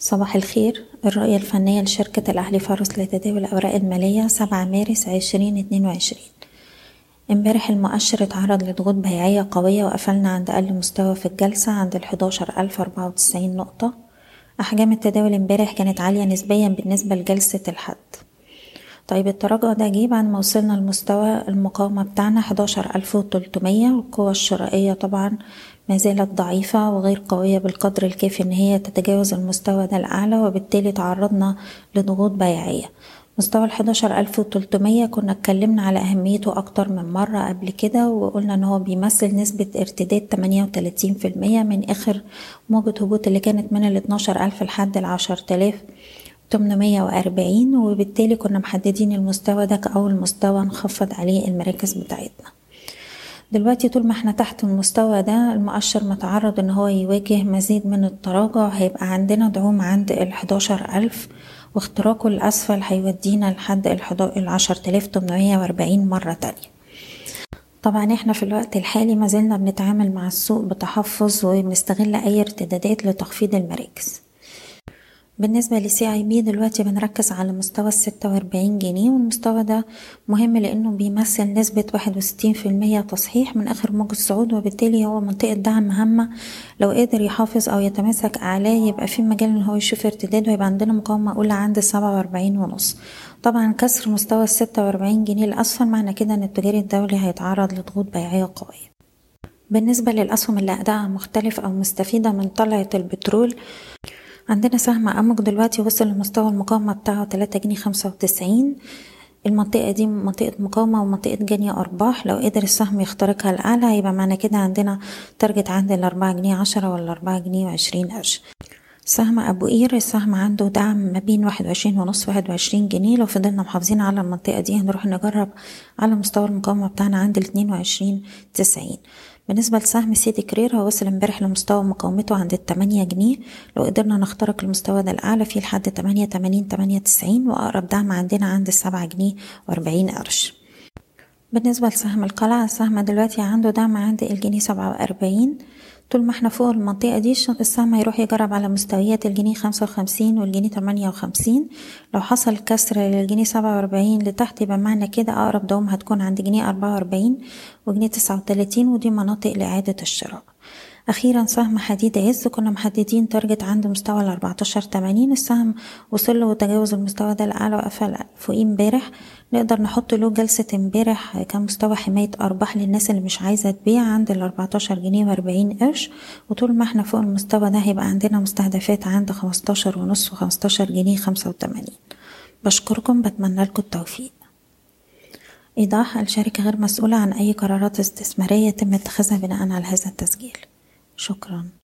صباح الخير. الرؤية الفنية لشركة الأهلي فارس لتداول الأوراق المالية سبعة مارس عشرين اتنين وعشرين. امبارح المؤشر اتعرض لضغوط بيعية قوية وقفلنا عند أقل مستوى في الجلسة عند أربعة وتسعين نقطة. أحجام التداول امبارح كانت عالية نسبيا بالنسبة لجلسة الحد. طيب التراجع ده جه بعد ما وصلنا لمستوى المقاومة بتاعنا حداشر ألف وتلتمية. والقوة الشرائية طبعا ما زالت ضعيفة وغير قوية بالقدر الكافي إن هي تتجاوز المستوى ده الأعلى وبالتالي تعرضنا لضغوط بيعية مستوى ألف وتلتمية كنا اتكلمنا على أهميته أكتر من مرة قبل كده وقلنا إن هو بيمثل نسبة ارتداد تمانية وتلاتين في المية من آخر موجة هبوط اللي كانت من الاتناشر ألف لحد العشر تلاف تمنمية وأربعين وبالتالي كنا محددين المستوى ده كأول مستوى نخفض عليه المراكز بتاعتنا. دلوقتي طول ما إحنا تحت المستوى ده المؤشر متعرض إن هو يواجه مزيد من التراجع هيبقى عندنا دعوم عند الحداشر ألف واختراقه الأسفل هيودينا لحد تمنمية وأربعين مرة تانية. طبعا إحنا في الوقت الحالي ما زلنا بنتعامل مع السوق بتحفظ وبنستغل أي ارتدادات لتخفيض المراكز. بالنسبة لسي اي بي دلوقتي بنركز على مستوى الستة وأربعين جنيه والمستوى ده مهم لأنه بيمثل نسبة واحد وستين في المية تصحيح من آخر موجة صعود وبالتالي هو منطقة دعم هامة. لو قدر يحافظ أو يتماسك أعلاه يبقى في مجال إن هو يشوف ارتداد ويبقى عندنا مقاومة أولى عند السبعة وأربعين ونص. طبعا كسر مستوى الستة وأربعين جنيه الأسفل معنى كده إن التجاري الدولي هيتعرض لضغوط بيعية قوية. بالنسبة للأسهم اللي أدائها مختلف أو مستفيدة من طلعة البترول عندنا سهم أمك دلوقتي وصل لمستوى المقاومة بتاعه تلاتة جنيه خمسة وتسعين. المنطقة دي منطقة مقاومة ومنطقة جني أرباح. لو قدر السهم يخترقها الأعلى هيبقى معنى كده عندنا تارجت عند الأربعة جنيه عشرة ولا أربعة جنيه وعشرين قرش. سهم أبو قير السهم عنده دعم ما بين واحد وعشرين ونص واحد وعشرين جنيه. لو فضلنا محافظين على المنطقة دي هنروح نجرب على مستوى المقاومة بتاعنا عند الاتنين وعشرين تسعين. بالنسبة لسهم سيدي كرير هو وصل امبارح لمستوى مقاومته عند التمانية جنيه. لو قدرنا نخترق المستوى ده الأعلى فيه لحد تمانية تمانين تمانية تسعين وأقرب دعم عندنا عند السبعة جنيه وأربعين قرش. بالنسبة لسهم القلعة السهم دلوقتي عنده دعم عند الجنيه سبعة وأربعين. طول ما إحنا فوق المنطقة دي السهم هيروح يجرب على مستويات الجنيه خمسة وخمسين والجنيه تمانية وخمسين. لو حصل كسر للجنيه سبعة وأربعين لتحت يبقى معنى كده أقرب دوم هتكون عند جنيه أربعة وأربعين وجنيه تسعة وتلاتين ودي مناطق لإعادة الشراء. أخيرا سهم حديد عز كنا محددين تارجت عند مستوى الأربعتاشر تمانين. السهم وصل وتجاوز المستوى ده الأعلى وقفل فوقيه امبارح. نقدر نحط له جلسة امبارح كمستوى حماية أرباح للناس اللي مش عايزة تبيع عند الأربعتاشر جنيه وأربعين قرش. وطول ما إحنا فوق المستوى ده هيبقى عندنا مستهدفات عند خمستاشر ونص وخمستاشر جنيه خمسة وتمانين. بشكركم بتمنى لكم التوفيق. إيضاح الشركة غير مسؤولة عن أي قرارات استثمارية يتم اتخاذها بناء على هذا التسجيل. شكرا.